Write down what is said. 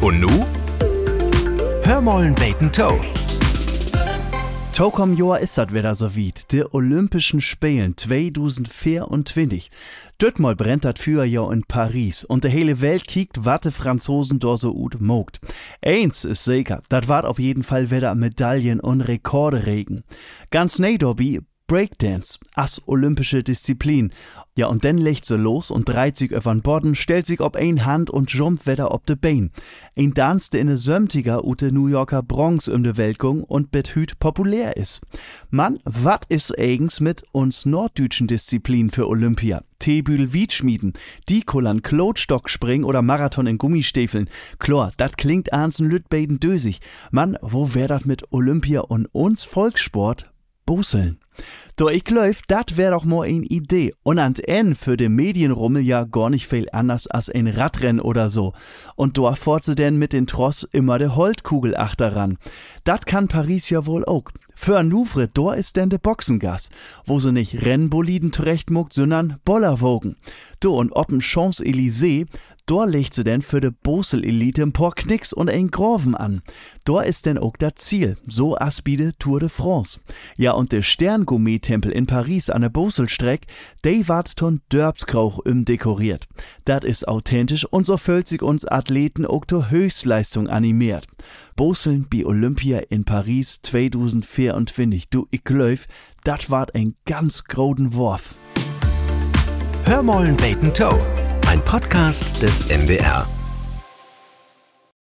Und nu? Hör mollen beten Toe. Tokom Joa ist dat wieder so weit. De Olympischen Spielen 2024. Dort brennt dat für ja in Paris und de hele Welt kiekt, wat de Franzosen dort so gut mogt. Eins ist sicher, dat wart auf jeden Fall wieder Medaillen und Rekorde regen. Ganz nee dobby Breakdance as olympische Disziplin. Ja, und dann legt sie los und dreht sich auf den Boden, stellt sich ob ein Hand und jumpt wieder ob de Bein. Ein Tanz, der in de sömtiger ute New Yorker Bronx um de Weltgung und bethüt populär ist. Mann, wat is eigens mit uns norddeutschen Disziplin für Olympia? Teebühl Wiedschmieden, die kullern Klotstock springen oder Marathon in Gummistiefeln. Chlor, dat klingt ansen Lütbeiden dösig. Mann, wo wär dat mit Olympia und uns Volkssport? Buseln. Do ich läuf, dat wär doch mal ein Idee. Und an N für den Medienrummel ja gar nicht viel anders als ein Radrennen oder so. Und do fort sie denn mit den Tross immer de Holtkugel achteran. Dat kann Paris ja wohl auch. Für Nouvre, do ist denn de Boxengas, wo sie nicht Rennboliden zurechtmuckt, sondern Bollerwogen. Do und ob'n Champs-Élysées, do legt sie denn für de Bosel-Elite ein paar Knicks und ein Groven an. Do ist denn auch das Ziel, so aspide Tour de France. Ja, und der Sterngourmet-Tempel in Paris an der Boselstreck, der ward ton Dörbskrauch dekoriert. Dat is authentisch und so fühlt sich uns Athleten auch zur Höchstleistung animiert. Boseln bi Olympia in Paris 2024. Du, ich glaub, dat ward ein ganz groden Wurf. Hör mollen beten Toe. Ein Podcast des MDR.